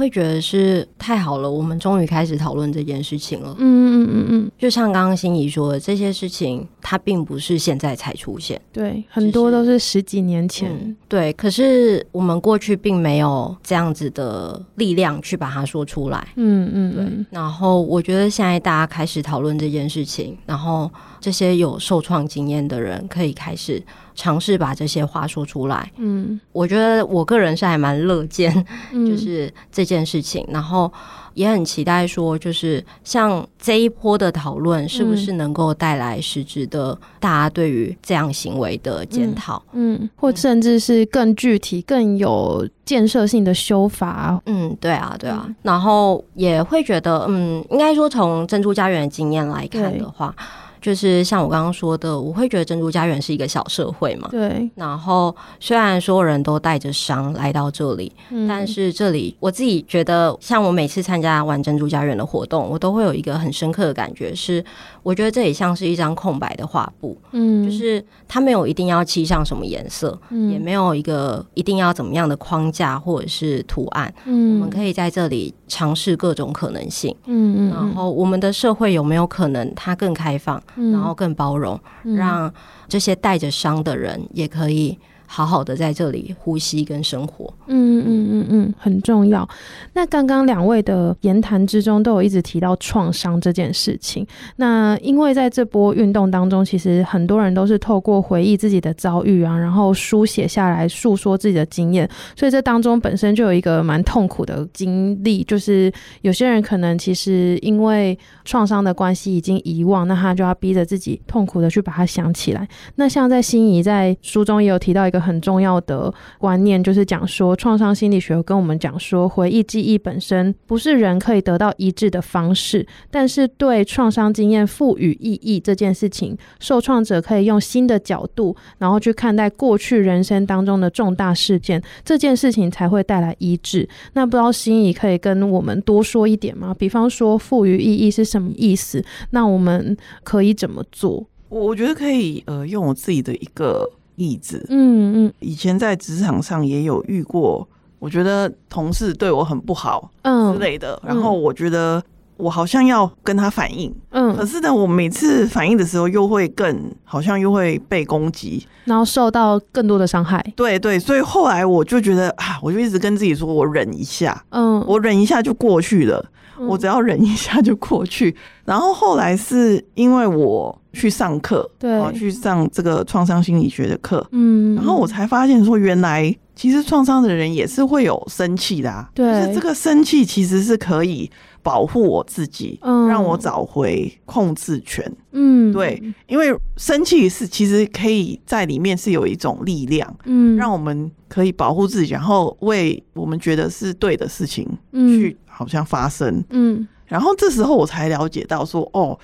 会觉得是太好了，我们终于开始讨论这件事情了。嗯嗯嗯嗯，就像刚刚心怡说的，这些事情它并不是现在才出现，对，很多都是十几年前。嗯、对，可是我们过去并没有这样子的力量去把它说出来。嗯嗯，对。然后我觉得现在大家开始讨论这件事情，然后这些有受创经验的人可以开始。尝试把这些话说出来，嗯，我觉得我个人是还蛮乐见，就是这件事情，嗯，然后也很期待说，就是像这一波的讨论，是不是能够带来实质的大家对于这样行为的检讨，嗯，嗯，或甚至是更具体、更有建设性的修法，嗯，对啊，对啊，然后也会觉得，嗯，应该说从珍珠家园的经验来看的话。就是像我刚刚说的，我会觉得珍珠家园是一个小社会嘛。对。然后虽然所有人都带着伤来到这里，嗯，但是这里我自己觉得，像我每次参加完珍珠家园的活动，我都会有一个很深刻的感觉，是我觉得这里像是一张空白的画布。嗯。就是它没有一定要漆上什么颜色，嗯，也没有一个一定要怎么样的框架或者是图案。嗯。我们可以在这里尝试各种可能性。嗯嗯。然后我们的社会有没有可能它更开放？然后更包容，嗯，让这些带着伤的人也可以。好好的在这里呼吸跟生活，嗯嗯嗯嗯，很重要。那刚刚两位的言谈之中都有一直提到创伤这件事情。那因为在这波运动当中，其实很多人都是透过回忆自己的遭遇啊，然后书写下来诉说自己的经验，所以这当中本身就有一个蛮痛苦的经历，就是有些人可能其实因为创伤的关系已经遗忘，那他就要逼着自己痛苦的去把它想起来。那像在心仪在书中也有提到一个。很重要的观念就是讲说，创伤心理学跟我们讲说，回忆记忆本身不是人可以得到一致的方式，但是对创伤经验赋予意义这件事情，受创者可以用新的角度，然后去看待过去人生当中的重大事件，这件事情才会带来医治。那不知道心怡可以跟我们多说一点吗？比方说，赋予意义是什么意思？那我们可以怎么做？我我觉得可以，呃，用我自己的一个。例子，嗯嗯，以前在职场上也有遇过，我觉得同事对我很不好，嗯。之类的，然后我觉得我好像要跟他反应，嗯，可是呢，我每次反应的时候又会更好像又会被攻击，然后受到更多的伤害，对对，所以后来我就觉得啊，我就一直跟自己说，我忍一下，嗯，我忍一下就过去了。我只要忍一下就过去，然后后来是因为我去上课，对，去上这个创伤心理学的课，嗯，然后我才发现说，原来其实创伤的人也是会有生气的，啊，对，就是这个生气其实是可以保护我自己，嗯，让我找回控制权，嗯，对，因为生气是其实可以在里面是有一种力量，嗯，让我们可以保护自己，然后为我们觉得是对的事情去。好像发生，嗯，然后这时候我才了解到说，哦，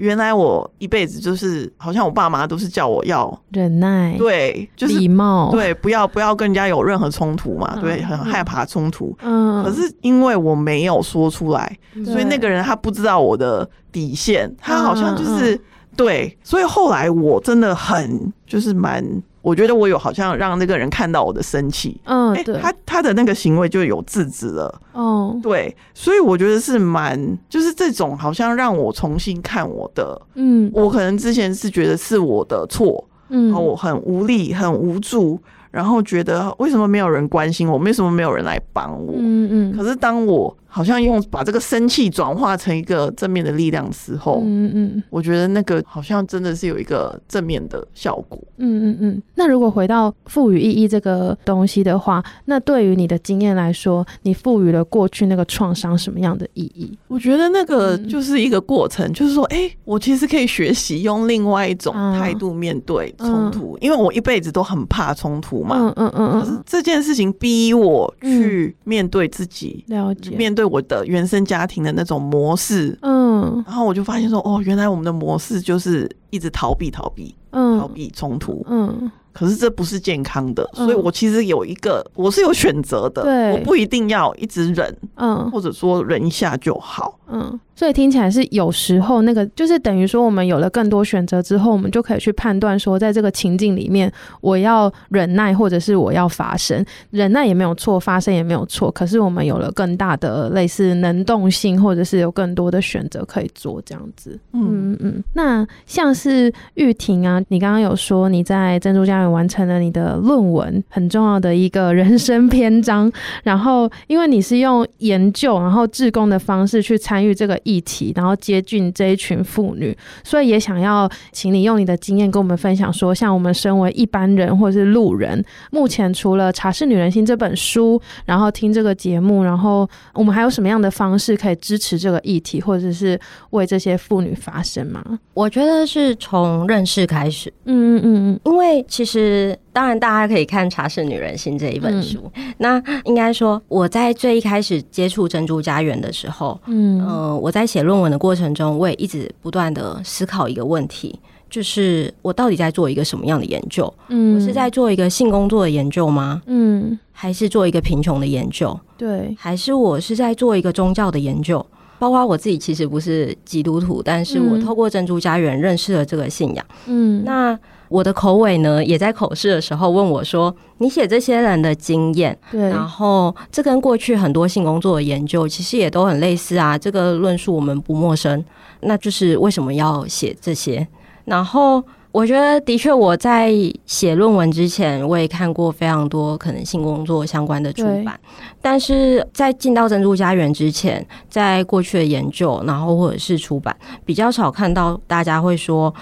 原来我一辈子就是好像我爸妈都是叫我要忍耐，对，就是礼貌，对，不要不要跟人家有任何冲突嘛，嗯、对，很害怕冲突。嗯，可是因为我没有说出来，所以那个人他不知道我的底线，他好像就是、嗯、对，所以后来我真的很就是蛮。我觉得我有好像让那个人看到我的生气，嗯，对，他他的那个行为就有制止了，哦，对，所以我觉得是蛮，就是这种好像让我重新看我的，嗯，我可能之前是觉得是我的错，嗯，我很无力，很无助。然后觉得为什么没有人关心我？为什么没有人来帮我？嗯嗯。可是当我好像用把这个生气转化成一个正面的力量的时候，嗯嗯，我觉得那个好像真的是有一个正面的效果。嗯嗯嗯。那如果回到赋予意义这个东西的话，那对于你的经验来说，你赋予了过去那个创伤什么样的意义？我觉得那个就是一个过程，嗯、就是说，哎、欸，我其实可以学习用另外一种态度面对冲突，嗯、因为我一辈子都很怕冲突。嗯嗯嗯嗯，这件事情逼我去面对自己，嗯、了解，面对我的原生家庭的那种模式，嗯，然后我就发现说，哦，原来我们的模式就是一直逃避、逃避、嗯、逃避冲突，嗯。可是这不是健康的，所以我其实有一个，嗯、我是有选择的，对，我不一定要一直忍，嗯，或者说忍一下就好，嗯。所以听起来是有时候那个就是等于说，我们有了更多选择之后，我们就可以去判断说，在这个情境里面，我要忍耐，或者是我要发生。忍耐也没有错，发生也没有错。可是我们有了更大的类似能动性，或者是有更多的选择可以做这样子。嗯嗯。那像是玉婷啊，你刚刚有说你在珍珠家园完成了你的论文，很重要的一个人生篇章。然后因为你是用研究，然后志工的方式去参与这个。议题，然后接近这一群妇女，所以也想要请你用你的经验跟我们分享说，像我们身为一般人或者是路人，目前除了《茶室女人心》这本书，然后听这个节目，然后我们还有什么样的方式可以支持这个议题，或者是为这些妇女发声吗？我觉得是从认识开始，嗯嗯嗯嗯，因为其实。当然，大家可以看《茶室女人心》这一本书。嗯、那应该说，我在最一开始接触珍珠家园的时候，嗯、呃，我在写论文的过程中，我也一直不断的思考一个问题，就是我到底在做一个什么样的研究？嗯，我是在做一个性工作的研究吗？嗯，还是做一个贫穷的研究？对，还是我是在做一个宗教的研究？包括我自己其实不是基督徒，但是我透过珍珠家园认识了这个信仰。嗯，那。我的口尾呢，也在口试的时候问我说：“你写这些人的经验，对，然后这跟过去很多性工作的研究其实也都很类似啊。这个论述我们不陌生，那就是为什么要写这些？然后我觉得，的确我在写论文之前，我也看过非常多可能性工作相关的出版，但是在进到珍珠家园之前，在过去的研究，然后或者是出版，比较少看到大家会说。”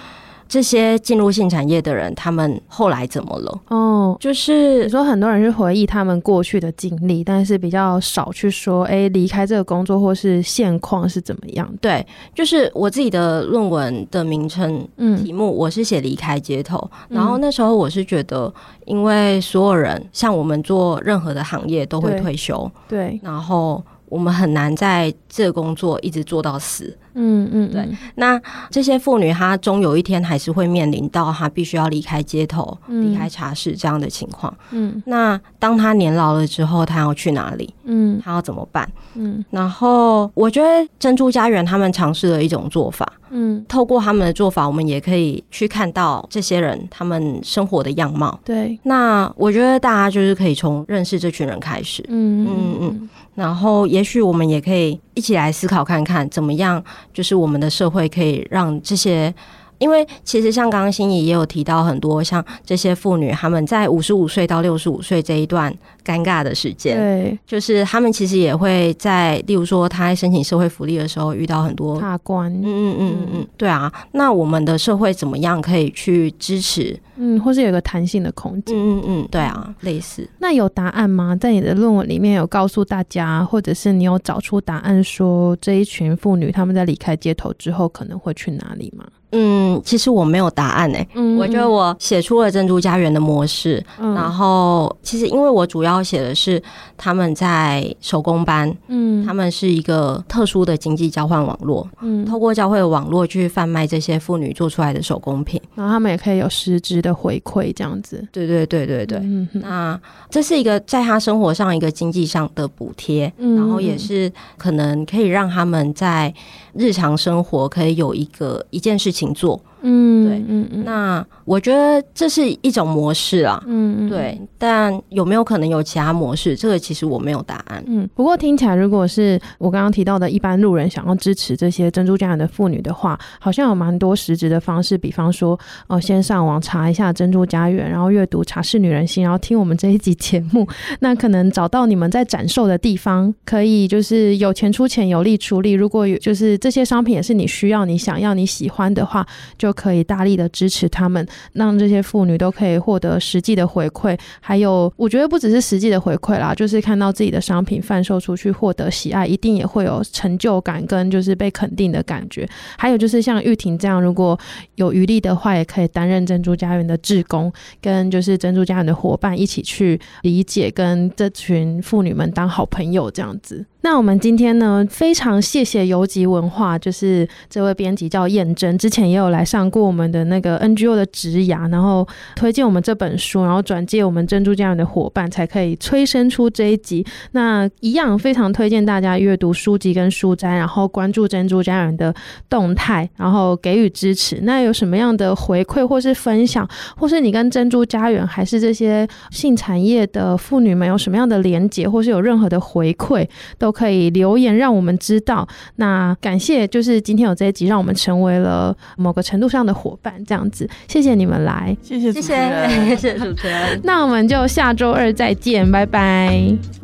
这些进入性产业的人，他们后来怎么了？哦，就是你说很多人去回忆他们过去的经历，但是比较少去说，哎，离开这个工作或是现况是怎么样？对，就是我自己的论文的名称，嗯，题目我是写离开街头，嗯、然后那时候我是觉得，因为所有人像我们做任何的行业都会退休，对，对然后我们很难在这个工作一直做到死。嗯嗯，对。那这些妇女，她终有一天还是会面临到她必须要离开街头、离开茶室这样的情况。嗯，那当她年老了之后，她要去哪里？嗯，她要怎么办？嗯，然后我觉得珍珠家园他们尝试了一种做法。嗯，透过他们的做法，我们也可以去看到这些人他们生活的样貌。对。那我觉得大家就是可以从认识这群人开始。嗯嗯嗯。然后也许我们也可以一起来思考看看，怎么样。就是我们的社会可以让这些，因为其实像刚刚心怡也有提到很多，像这些妇女，她们在五十五岁到六十五岁这一段尴尬的时间，对，就是她们其实也会在，例如说她在申请社会福利的时候遇到很多卡关，嗯嗯嗯嗯嗯，对啊，那我们的社会怎么样可以去支持？嗯，或是有个弹性的空间，嗯嗯嗯，对啊，类似。那有答案吗？在你的论文里面有告诉大家，或者是你有找出答案，说这一群妇女她们在离开街头之后可能会去哪里吗？嗯，其实我没有答案诶、欸。嗯，我觉得我写出了珍珠家园的模式，嗯、然后其实因为我主要写的是他们在手工班，嗯，他们是一个特殊的经济交换网络，嗯，透过教会的网络去贩卖这些妇女做出来的手工品，然后他们也可以有实质的回馈，这样子。对对对对对，嗯，那这是一个在他生活上一个经济上的补贴，嗯、然后也是可能可以让他们在日常生活可以有一个一件事情做。嗯，对，嗯嗯，那我觉得这是一种模式啊，嗯嗯，对，但有没有可能有其他模式？这个其实我没有答案。嗯，不过听起来，如果是我刚刚提到的一般路人想要支持这些珍珠家园的妇女的话，好像有蛮多实质的方式，比方说，哦，先上网查一下珍珠家园，然后阅读《茶室女人心》，然后听我们这一集节目，那可能找到你们在展售的地方，可以就是有钱出钱，有力出力。如果有就是这些商品也是你需要、你想要、你喜欢的话，就就可以大力的支持他们，让这些妇女都可以获得实际的回馈。还有，我觉得不只是实际的回馈啦，就是看到自己的商品贩售出去，获得喜爱，一定也会有成就感跟就是被肯定的感觉。还有就是像玉婷这样，如果有余力的话，也可以担任珍珠家园的志工，跟就是珍珠家园的伙伴一起去理解，跟这群妇女们当好朋友这样子。那我们今天呢，非常谢谢游集文化，就是这位编辑叫燕珍，之前也有来上过我们的那个 NGO 的职涯，然后推荐我们这本书，然后转介我们珍珠家园的伙伴，才可以催生出这一集。那一样非常推荐大家阅读书籍跟书斋，然后关注珍珠家园的动态，然后给予支持。那有什么样的回馈或是分享，或是你跟珍珠家园还是这些性产业的妇女们有什么样的连结，或是有任何的回馈。都可以留言让我们知道。那感谢，就是今天有这一集，让我们成为了某个程度上的伙伴，这样子。谢谢你们来，谢谢，谢谢，谢谢主持人。那我们就下周二再见，拜拜。